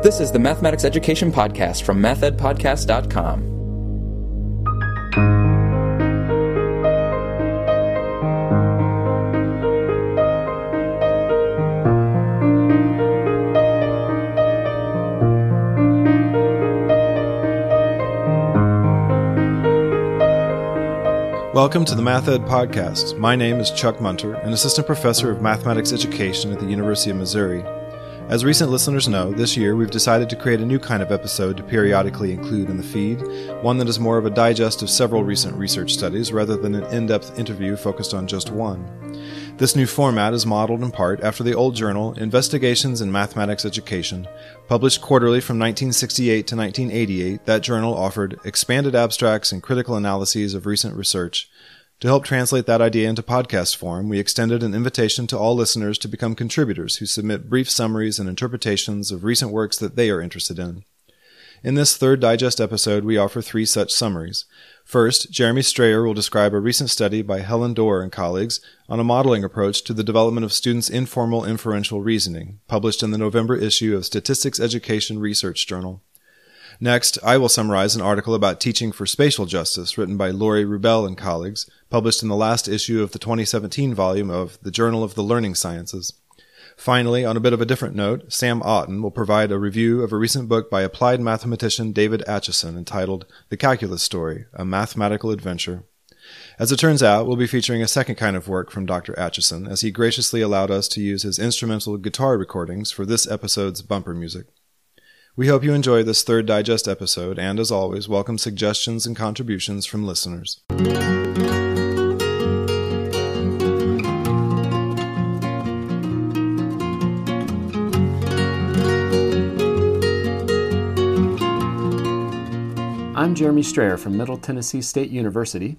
This is the Mathematics Education Podcast from mathedpodcast.com. Welcome to the Math Ed Podcast. My name is Chuck Munter, an assistant professor of mathematics education at the University of Missouri. As recent listeners know, this year we've decided to create a new kind of episode to periodically include in the feed, one that is more of a digest of several recent research studies rather than an in depth interview focused on just one. This new format is modeled in part after the old journal Investigations in Mathematics Education. Published quarterly from 1968 to 1988, that journal offered expanded abstracts and critical analyses of recent research to help translate that idea into podcast form, we extended an invitation to all listeners to become contributors who submit brief summaries and interpretations of recent works that they are interested in. In this third digest episode, we offer three such summaries. First, Jeremy Strayer will describe a recent study by Helen Doerr and colleagues on a modeling approach to the development of students' informal inferential reasoning, published in the November issue of Statistics Education Research Journal. Next, I will summarize an article about teaching for spatial justice written by Laurie Rubel and colleagues, published in the last issue of the 2017 volume of the Journal of the Learning Sciences. Finally, on a bit of a different note, Sam Otten will provide a review of a recent book by applied mathematician David Acheson entitled The Calculus Story, A Mathematical Adventure. As it turns out, we'll be featuring a second kind of work from Dr. Acheson, as he graciously allowed us to use his instrumental guitar recordings for this episode's bumper music. We hope you enjoy this third digest episode, and as always, welcome suggestions and contributions from listeners. I'm Jeremy Strayer from Middle Tennessee State University,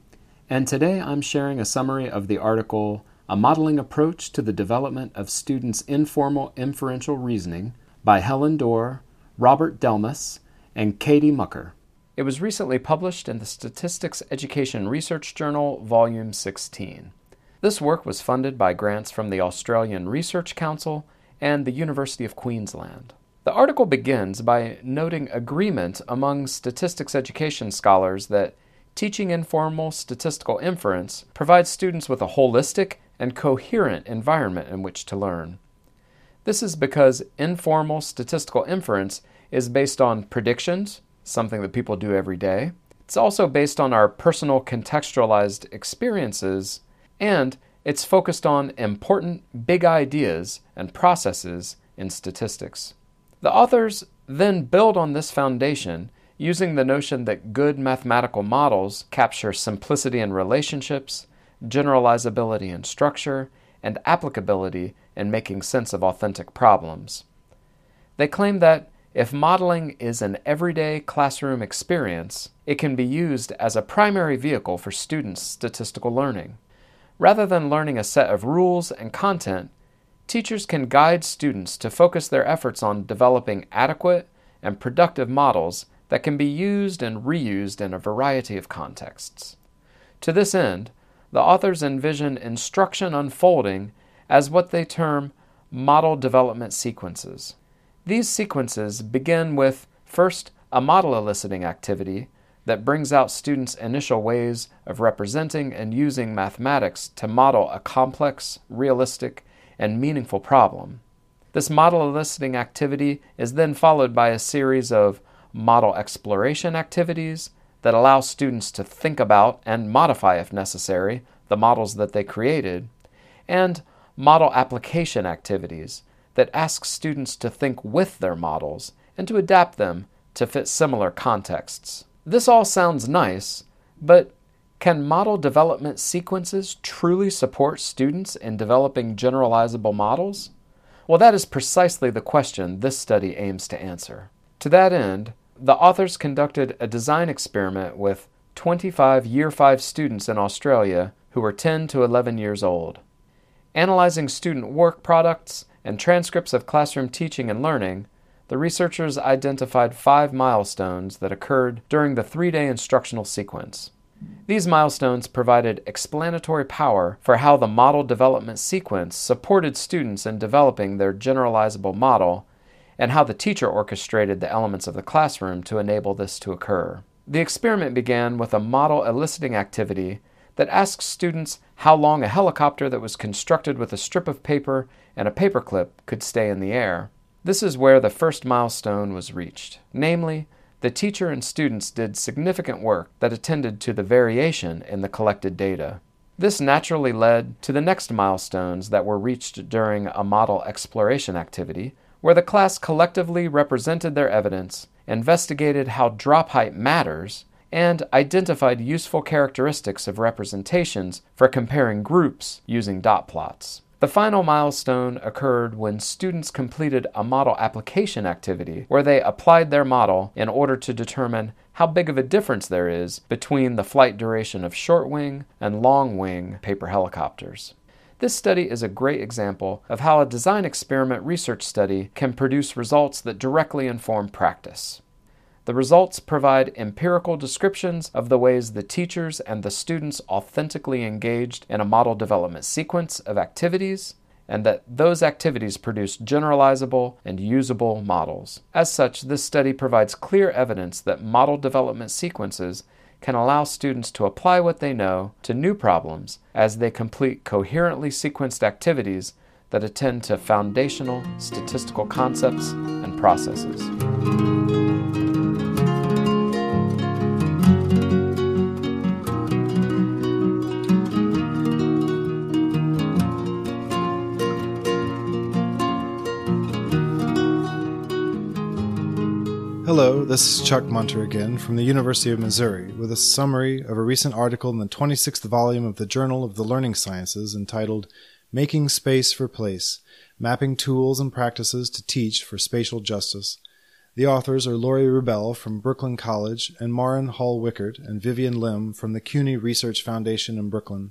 and today I'm sharing a summary of the article A Modeling Approach to the Development of Students' Informal Inferential Reasoning by Helen Doerr, Robert Delmas, and Katie Makar. It was recently published in the Statistics Education Research Journal, Volume 16. This work was funded by grants from the Australian Research Council and the University of Queensland. The article begins by noting agreement among statistics education scholars that teaching informal statistical inference provides students with a holistic and coherent environment in which to learn. This is because informal statistical inference is based on predictions, something that people do every day. It's also based on our personal contextualized experiences, and it's focused on important big ideas and processes in statistics. The authors then build on this foundation using the notion that good mathematical models capture simplicity in relationships, generalizability in structure, and applicability in making sense of authentic problems. They claim that if modeling is an everyday classroom experience, it can be used as a primary vehicle for students' statistical learning. Rather than learning a set of rules and content, teachers can guide students to focus their efforts on developing adequate and productive models that can be used and reused in a variety of contexts. To this end, the authors envision instruction unfolding as what they term model development sequences. These sequences begin with first a model eliciting activity that brings out students' initial ways of representing and using mathematics to model a complex, realistic, and meaningful problem. This model eliciting activity is then followed by a series of model exploration activities that allow students to think about and modify, if necessary, the models that they created, and model application activities that ask students to think with their models and to adapt them to fit similar contexts. This all sounds nice, but can model development sequences truly support students in developing generalizable models? Well, that is precisely the question this study aims to answer. To that end, the authors conducted a design experiment with 25 Year 5 students in Australia who were 10 to 11 years old. Analyzing student work products and transcripts of classroom teaching and learning, the researchers identified five milestones that occurred during the three day instructional sequence. These milestones provided explanatory power for how the model development sequence supported students in developing their generalizable model and how the teacher orchestrated the elements of the classroom to enable this to occur. The experiment began with a model eliciting activity that asks students how long a helicopter that was constructed with a strip of paper and a paperclip could stay in the air. This is where the first milestone was reached. Namely, the teacher and students did significant work that attended to the variation in the collected data. This naturally led to the next milestones that were reached during a model exploration activity, where the class collectively represented their evidence, investigated how drop height matters, and identified useful characteristics of representations for comparing groups using dot plots. The final milestone occurred when students completed a model application activity where they applied their model in order to determine how big of a difference there is between the flight duration of short wing and long wing paper helicopters. This study is a great example of how a design experiment research study can produce results that directly inform practice. The results provide empirical descriptions of the ways the teachers and the students authentically engaged in a model development sequence of activities, and that those activities produce generalizable and usable models. As such, this study provides clear evidence that model development sequences can allow students to apply what they know to new problems as they complete coherently sequenced activities that attend to foundational statistical concepts and processes. This is Chuck Munter again from the University of Missouri with a summary of a recent article in the 26th volume of the Journal of the Learning Sciences entitled Making Space for Place Mapping Tools and Practices to Teach for Spatial Justice. The authors are Laurie Rubel from Brooklyn College and Maren Hall Wieckert and Vivian Lim from the CUNY Research Foundation in Brooklyn.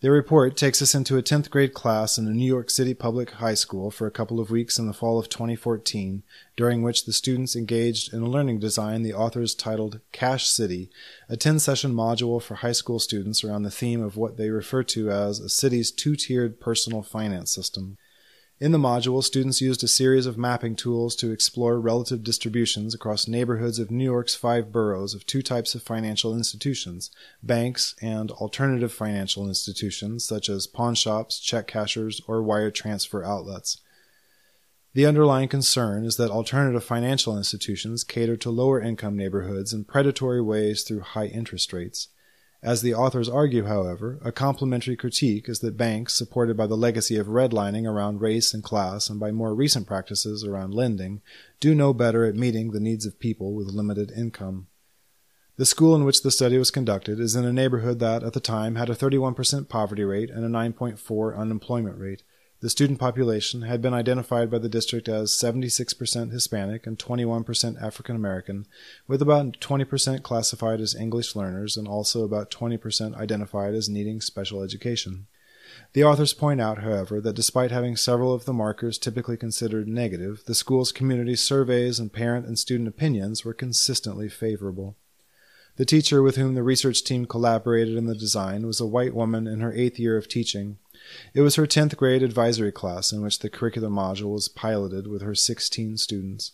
Their report takes us into a 10th grade class in a New York City public high school for a couple of weeks in the fall of 2014, during which the students engaged in a learning design the authors titled Cash City, a 10 session module for high school students around the theme of what they refer to as a city's two tiered personal finance system. In the module, students used a series of mapping tools to explore relative distributions across neighborhoods of New York's five boroughs of two types of financial institutions banks and alternative financial institutions, such as pawnshops, check cashers, or wire transfer outlets. The underlying concern is that alternative financial institutions cater to lower income neighborhoods in predatory ways through high interest rates. As the authors argue, however, a complementary critique is that banks, supported by the legacy of redlining around race and class and by more recent practices around lending, do no better at meeting the needs of people with limited income. The school in which the study was conducted is in a neighborhood that, at the time, had a 31% poverty rate and a 9.4 unemployment rate, the student population had been identified by the district as 76% Hispanic and 21% African American, with about 20% classified as English learners and also about 20% identified as needing special education. The authors point out, however, that despite having several of the markers typically considered negative, the school's community surveys and parent and student opinions were consistently favorable. The teacher with whom the research team collaborated in the design was a white woman in her eighth year of teaching it was her 10th grade advisory class in which the curriculum module was piloted with her 16 students.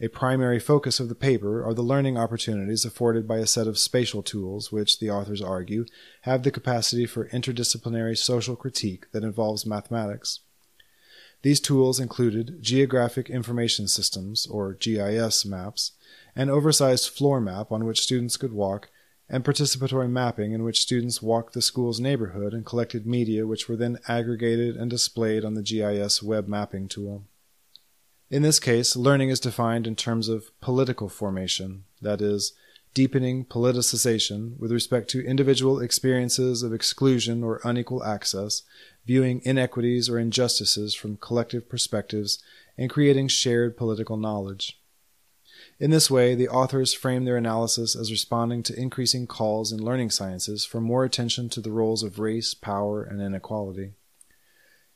A primary focus of the paper are the learning opportunities afforded by a set of spatial tools which, the authors argue, have the capacity for interdisciplinary social critique that involves mathematics. These tools included Geographic Information Systems, or GIS maps, an oversized floor map on which students could walk, and participatory mapping in which students walked the school's neighborhood and collected media which were then aggregated and displayed on the GIS web mapping tool. In this case, learning is defined in terms of political formation, that is, deepening politicization with respect to individual experiences of exclusion or unequal access, viewing inequities or injustices from collective perspectives, and creating shared political knowledge. In this way, the authors frame their analysis as responding to increasing calls in learning sciences for more attention to the roles of race, power, and inequality.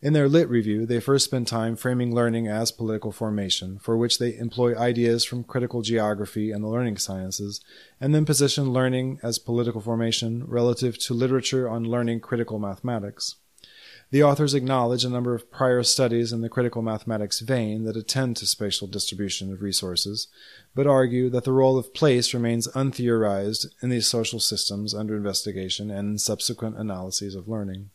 In their lit review, they first spend time framing learning as political formation, for which they employ ideas from critical geography and the learning sciences, and then position learning as political formation relative to literature on learning critical mathematics. The authors acknowledge a number of prior studies in the critical mathematics vein that attend to spatial distribution of resources, but argue that the role of place remains untheorized in these social systems under investigation and in subsequent analyses of learning.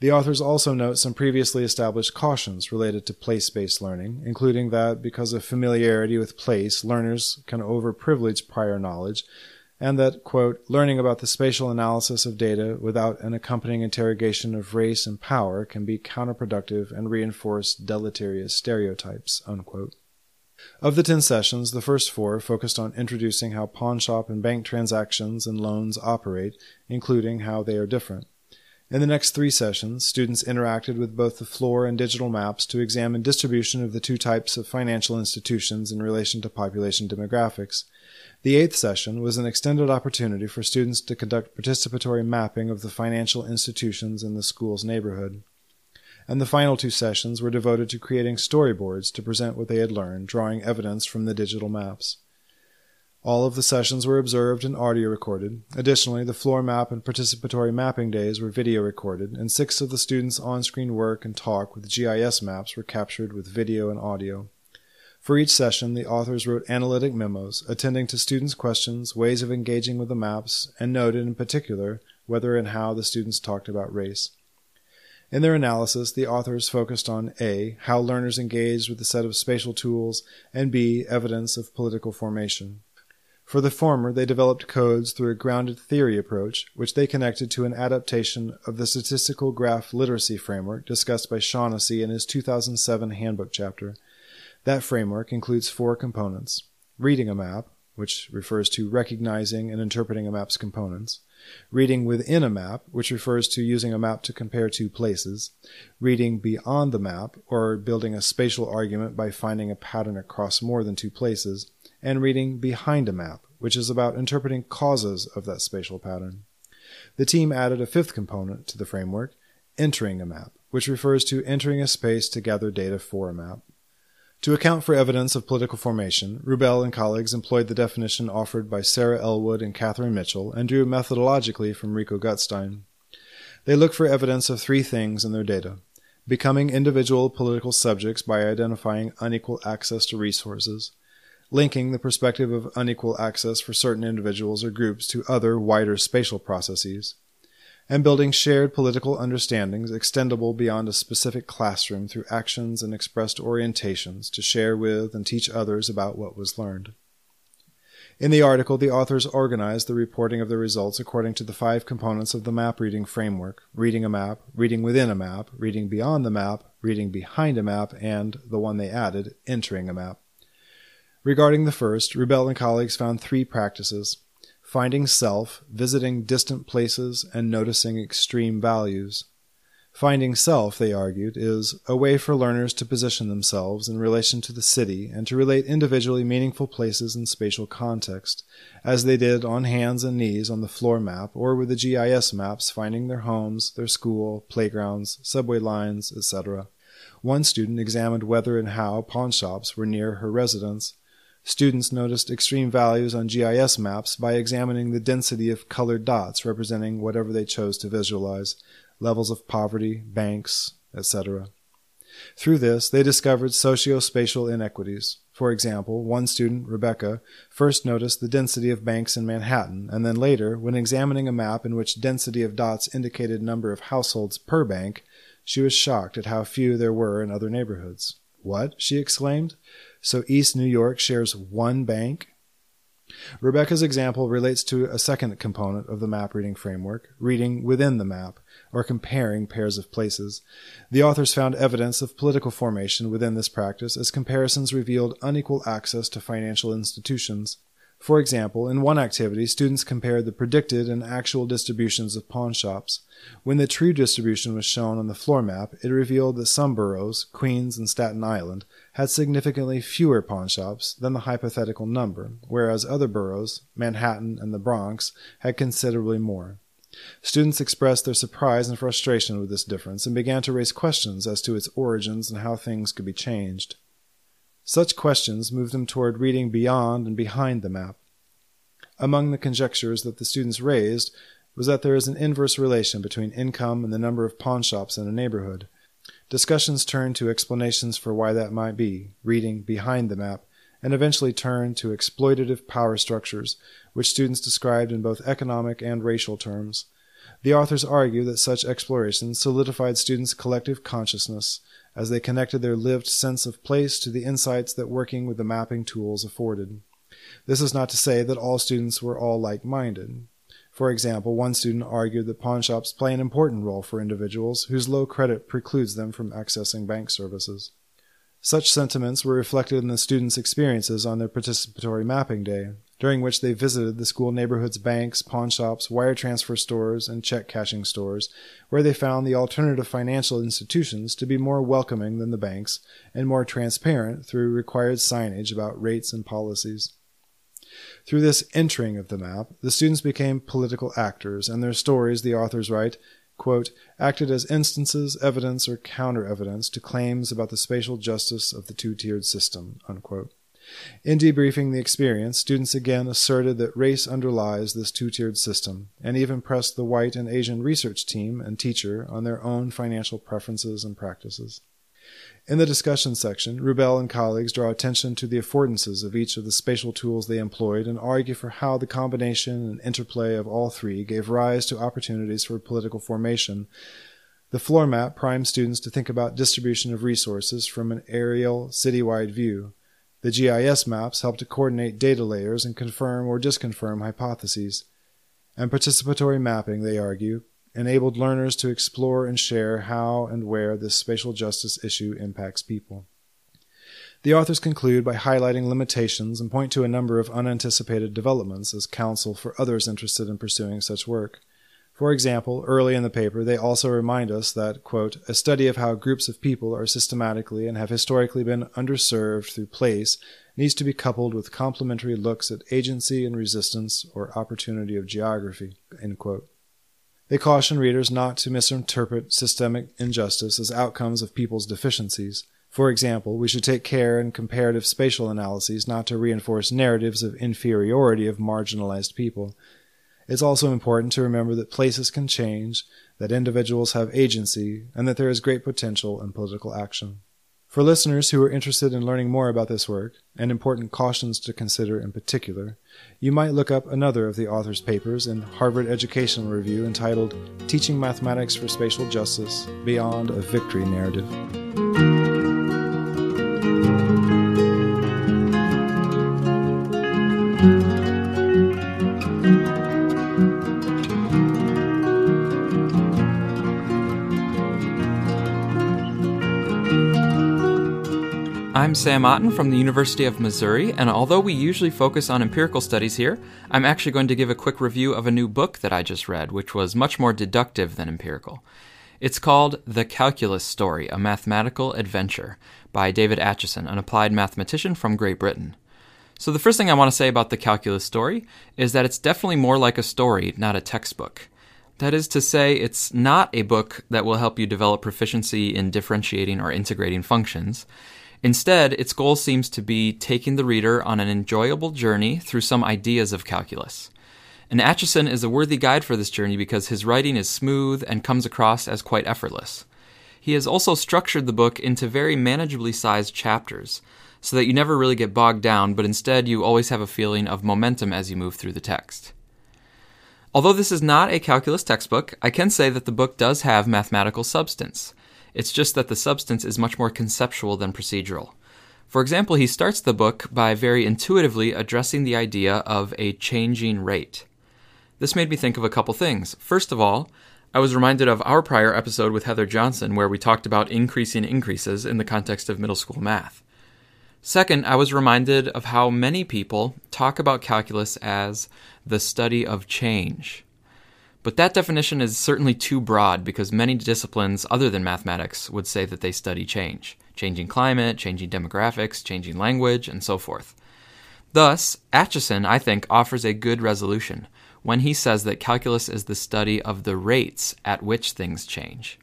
The authors also note some previously established cautions related to place based learning, including that because of familiarity with place, learners can overprivilege prior knowledge and that, quote, learning about the spatial analysis of data without an accompanying interrogation of race and power can be counterproductive and reinforce deleterious stereotypes, unquote. Of the 10 sessions, the first four focused on introducing how pawnshop and bank transactions and loans operate, including how they are different. In the next three sessions, students interacted with both the floor and digital maps to examine distribution of the two types of financial institutions in relation to population demographics, the eighth session was an extended opportunity for students to conduct participatory mapping of the financial institutions in the school's neighborhood. And the final two sessions were devoted to creating storyboards to present what they had learned, drawing evidence from the digital maps. All of the sessions were observed and audio recorded. Additionally, the floor map and participatory mapping days were video recorded, and six of the students' on screen work and talk with GIS maps were captured with video and audio. For each session, the authors wrote analytic memos, attending to students' questions, ways of engaging with the maps, and noted in particular whether and how the students talked about race. In their analysis, the authors focused on A. How learners engaged with the set of spatial tools, and B. Evidence of political formation. For the former, they developed codes through a grounded theory approach, which they connected to an adaptation of the statistical graph literacy framework discussed by Shaughnessy in his 2007 handbook chapter. That framework includes four components reading a map, which refers to recognizing and interpreting a map's components, reading within a map, which refers to using a map to compare two places, reading beyond the map, or building a spatial argument by finding a pattern across more than two places, and reading behind a map, which is about interpreting causes of that spatial pattern. The team added a fifth component to the framework, entering a map, which refers to entering a space to gather data for a map. To account for evidence of political formation, Rubel and colleagues employed the definition offered by Sarah Elwood and Katharyne Mitchell and drew methodologically from Rico Gutstein. They look for evidence of three things in their data. Becoming individual political subjects by identifying unequal access to resources, linking the perspective of unequal access for certain individuals or groups to other wider spatial processes, and building shared political understandings extendable beyond a specific classroom through actions and expressed orientations to share with and teach others about what was learned. In the article, the authors organized the reporting of the results according to the five components of the map reading framework reading a map, reading within a map, reading beyond the map, reading behind a map, and the one they added, entering a map. Regarding the first, Rubel and colleagues found three practices finding self, visiting distant places, and noticing extreme values. Finding self, they argued, is a way for learners to position themselves in relation to the city and to relate individually meaningful places in spatial context, as they did on hands and knees on the floor map or with the GIS maps finding their homes, their school, playgrounds, subway lines, etc. One student examined whether and how pawnshops were near her residence Students noticed extreme values on GIS maps by examining the density of colored dots representing whatever they chose to visualize levels of poverty, banks, etc. Through this, they discovered socio-spatial inequities. For example, one student, Rebecca, first noticed the density of banks in Manhattan, and then later, when examining a map in which density of dots indicated number of households per bank, she was shocked at how few there were in other neighborhoods. What? she exclaimed. So East New York shares one bank. Rebecca's example relates to a second component of the map reading framework, reading within the map, or comparing pairs of places. The authors found evidence of political formation within this practice as comparisons revealed unequal access to financial institutions. For example, in one activity, students compared the predicted and actual distributions of pawnshops. When the true distribution was shown on the floor map, it revealed that some boroughs, Queens and Staten Island, had significantly fewer pawnshops than the hypothetical number, whereas other boroughs, Manhattan and the Bronx, had considerably more. Students expressed their surprise and frustration with this difference and began to raise questions as to its origins and how things could be changed. Such questions moved them toward reading beyond and behind the map. Among the conjectures that the students raised was that there is an inverse relation between income and the number of pawnshops in a neighborhood. Discussions turned to explanations for why that might be, reading behind the map, and eventually turned to exploitative power structures, which students described in both economic and racial terms. The authors argue that such exploration solidified students' collective consciousness as they connected their lived sense of place to the insights that working with the mapping tools afforded. This is not to say that all students were all like minded. For example, one student argued that pawnshops play an important role for individuals whose low credit precludes them from accessing bank services. Such sentiments were reflected in the students' experiences on their participatory mapping day, during which they visited the school neighborhood's banks, pawnshops, wire transfer stores, and check cashing stores, where they found the alternative financial institutions to be more welcoming than the banks and more transparent through required signage about rates and policies. Through this entering of the map, the students became political actors, and their stories, the authors write, quote, acted as instances, evidence, or counter evidence to claims about the spatial justice of the two tiered system. Unquote. In debriefing the experience, students again asserted that race underlies this two tiered system, and even pressed the white and Asian research team and teacher on their own financial preferences and practices. In the discussion section, Rubel and colleagues draw attention to the affordances of each of the spatial tools they employed and argue for how the combination and interplay of all three gave rise to opportunities for political formation. The floor map primes students to think about distribution of resources from an aerial, citywide view. The GIS maps help to coordinate data layers and confirm or disconfirm hypotheses. And participatory mapping, they argue, enabled learners to explore and share how and where this spatial justice issue impacts people. The authors conclude by highlighting limitations and point to a number of unanticipated developments as counsel for others interested in pursuing such work. For example, early in the paper, they also remind us that, quote, a study of how groups of people are systematically and have historically been underserved through place needs to be coupled with complementary looks at agency and resistance or opportunity of geography, end quote. They caution readers not to misinterpret systemic injustice as outcomes of people's deficiencies. For example, we should take care in comparative spatial analyses not to reinforce narratives of inferiority of marginalized people. It's also important to remember that places can change, that individuals have agency, and that there is great potential in political action. For listeners who are interested in learning more about this work, and important cautions to consider in particular, you might look up another of the author's papers in Harvard Educational Review entitled Teaching Mathematics for Spatial Justice Beyond a Victory Narrative. I'm Sam Otten from the University of Missouri, and although we usually focus on empirical studies here, I'm actually going to give a quick review of a new book that I just read, which was much more deductive than empirical. It's called The Calculus Story A Mathematical Adventure by David Acheson, an applied mathematician from Great Britain. So, the first thing I want to say about the calculus story is that it's definitely more like a story, not a textbook. That is to say, it's not a book that will help you develop proficiency in differentiating or integrating functions. Instead, its goal seems to be taking the reader on an enjoyable journey through some ideas of calculus. And Acheson is a worthy guide for this journey because his writing is smooth and comes across as quite effortless. He has also structured the book into very manageably sized chapters, so that you never really get bogged down, but instead you always have a feeling of momentum as you move through the text. Although this is not a calculus textbook, I can say that the book does have mathematical substance. It's just that the substance is much more conceptual than procedural. For example, he starts the book by very intuitively addressing the idea of a changing rate. This made me think of a couple things. First of all, I was reminded of our prior episode with Heather Johnson, where we talked about increasing increases in the context of middle school math. Second, I was reminded of how many people talk about calculus as the study of change. But that definition is certainly too broad because many disciplines other than mathematics would say that they study change changing climate, changing demographics, changing language, and so forth. Thus, Acheson, I think, offers a good resolution when he says that calculus is the study of the rates at which things change.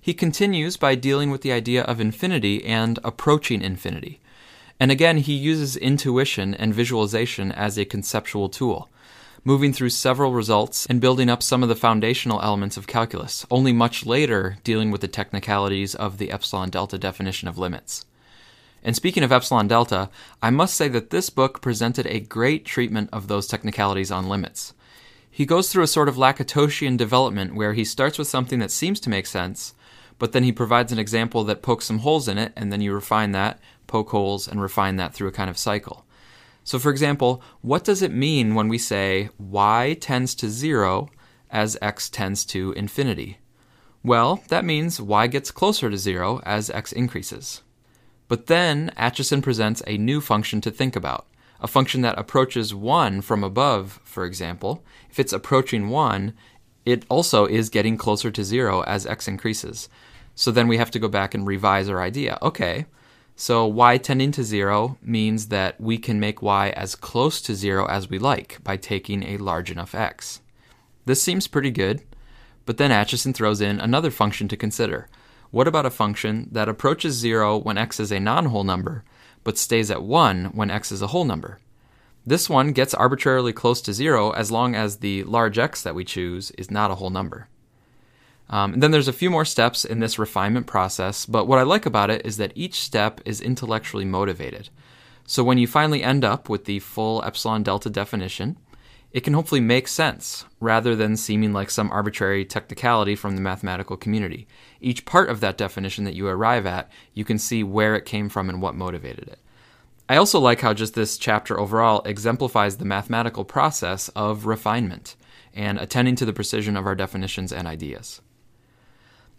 He continues by dealing with the idea of infinity and approaching infinity. And again, he uses intuition and visualization as a conceptual tool. Moving through several results and building up some of the foundational elements of calculus, only much later dealing with the technicalities of the epsilon delta definition of limits. And speaking of epsilon delta, I must say that this book presented a great treatment of those technicalities on limits. He goes through a sort of Lakatosian development where he starts with something that seems to make sense, but then he provides an example that pokes some holes in it, and then you refine that, poke holes, and refine that through a kind of cycle. So, for example, what does it mean when we say y tends to 0 as x tends to infinity? Well, that means y gets closer to 0 as x increases. But then Acheson presents a new function to think about. A function that approaches 1 from above, for example. If it's approaching 1, it also is getting closer to 0 as x increases. So then we have to go back and revise our idea. Okay, so y tending to 0 means that we can make y as close to 0 as we like by taking a large enough x. This seems pretty good, but then Acheson throws in another function to consider. What about a function that approaches 0 when x is a non-whole number, but stays at 1 when x is a whole number? This one gets arbitrarily close to 0 as long as the large x that we choose is not a whole number. Um, and then there's a few more steps in this refinement process, but what I like about it is that each step is intellectually motivated. So when you finally end up with the full epsilon delta definition, it can hopefully make sense rather than seeming like some arbitrary technicality from the mathematical community. Each part of that definition that you arrive at, you can see where it came from and what motivated it. I also like how just this chapter overall exemplifies the mathematical process of refinement and attending to the precision of our definitions and ideas.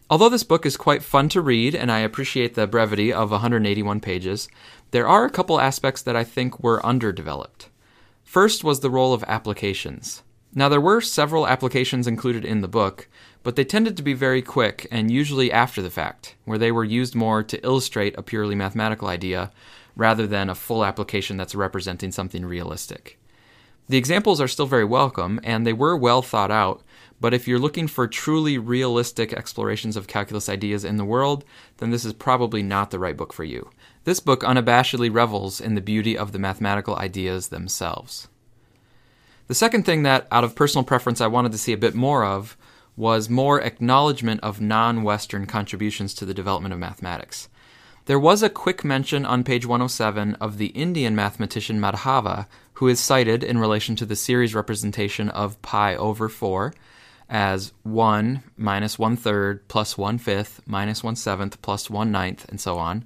Although this book is quite fun to read, and I appreciate the brevity of 181 pages, there are a couple aspects that I think were underdeveloped. First was the role of applications. Now, there were several applications included in the book, but they tended to be very quick and usually after the fact, where they were used more to illustrate a purely mathematical idea rather than a full application that's representing something realistic. The examples are still very welcome, and they were well thought out, but if you're looking for truly realistic explorations of calculus ideas in the world, then this is probably not the right book for you. This book unabashedly revels in the beauty of the mathematical ideas themselves. The second thing that, out of personal preference, I wanted to see a bit more of was more acknowledgement of non Western contributions to the development of mathematics. There was a quick mention on page 107 of the Indian mathematician Madhava, who is cited in relation to the series representation of pi over 4 as 1 minus 1 third plus 1 fifth minus 1 seventh plus 1 ninth, and so on.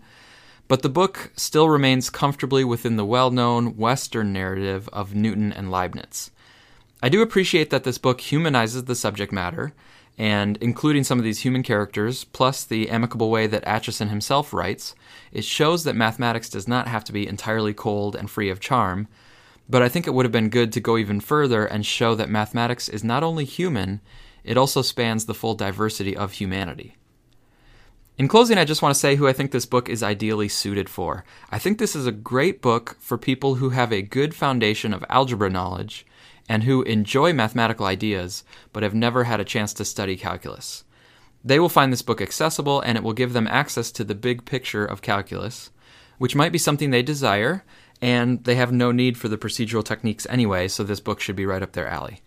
But the book still remains comfortably within the well known Western narrative of Newton and Leibniz. I do appreciate that this book humanizes the subject matter, and including some of these human characters, plus the amicable way that Acheson himself writes, it shows that mathematics does not have to be entirely cold and free of charm, but I think it would have been good to go even further and show that mathematics is not only human, it also spans the full diversity of humanity. In closing, I just want to say who I think this book is ideally suited for. I think this is a great book for people who have a good foundation of algebra knowledge and who enjoy mathematical ideas but have never had a chance to study calculus. They will find this book accessible and it will give them access to the big picture of calculus, which might be something they desire, and they have no need for the procedural techniques anyway, so this book should be right up their alley.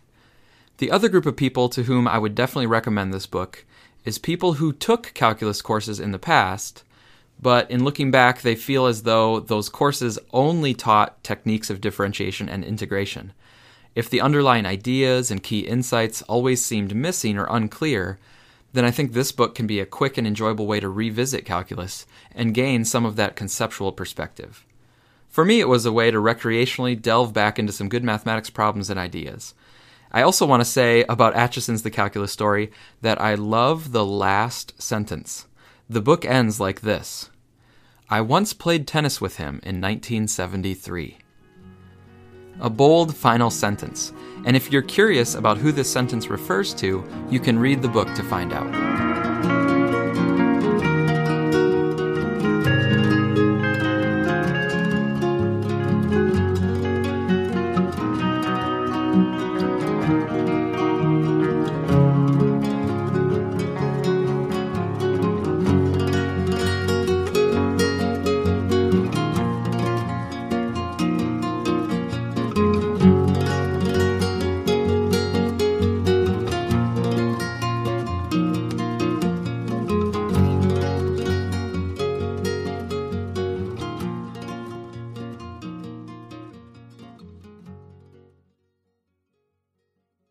The other group of people to whom I would definitely recommend this book is people who took calculus courses in the past, but in looking back, they feel as though those courses only taught techniques of differentiation and integration. If the underlying ideas and key insights always seemed missing or unclear, then I think this book can be a quick and enjoyable way to revisit calculus and gain some of that conceptual perspective. For me, it was a way to recreationally delve back into some good mathematics problems and ideas. I also want to say about Acheson's The Calculus Story that I love the last sentence. The book ends like this I once played tennis with him in 1973. A bold final sentence, and if you're curious about who this sentence refers to, you can read the book to find out.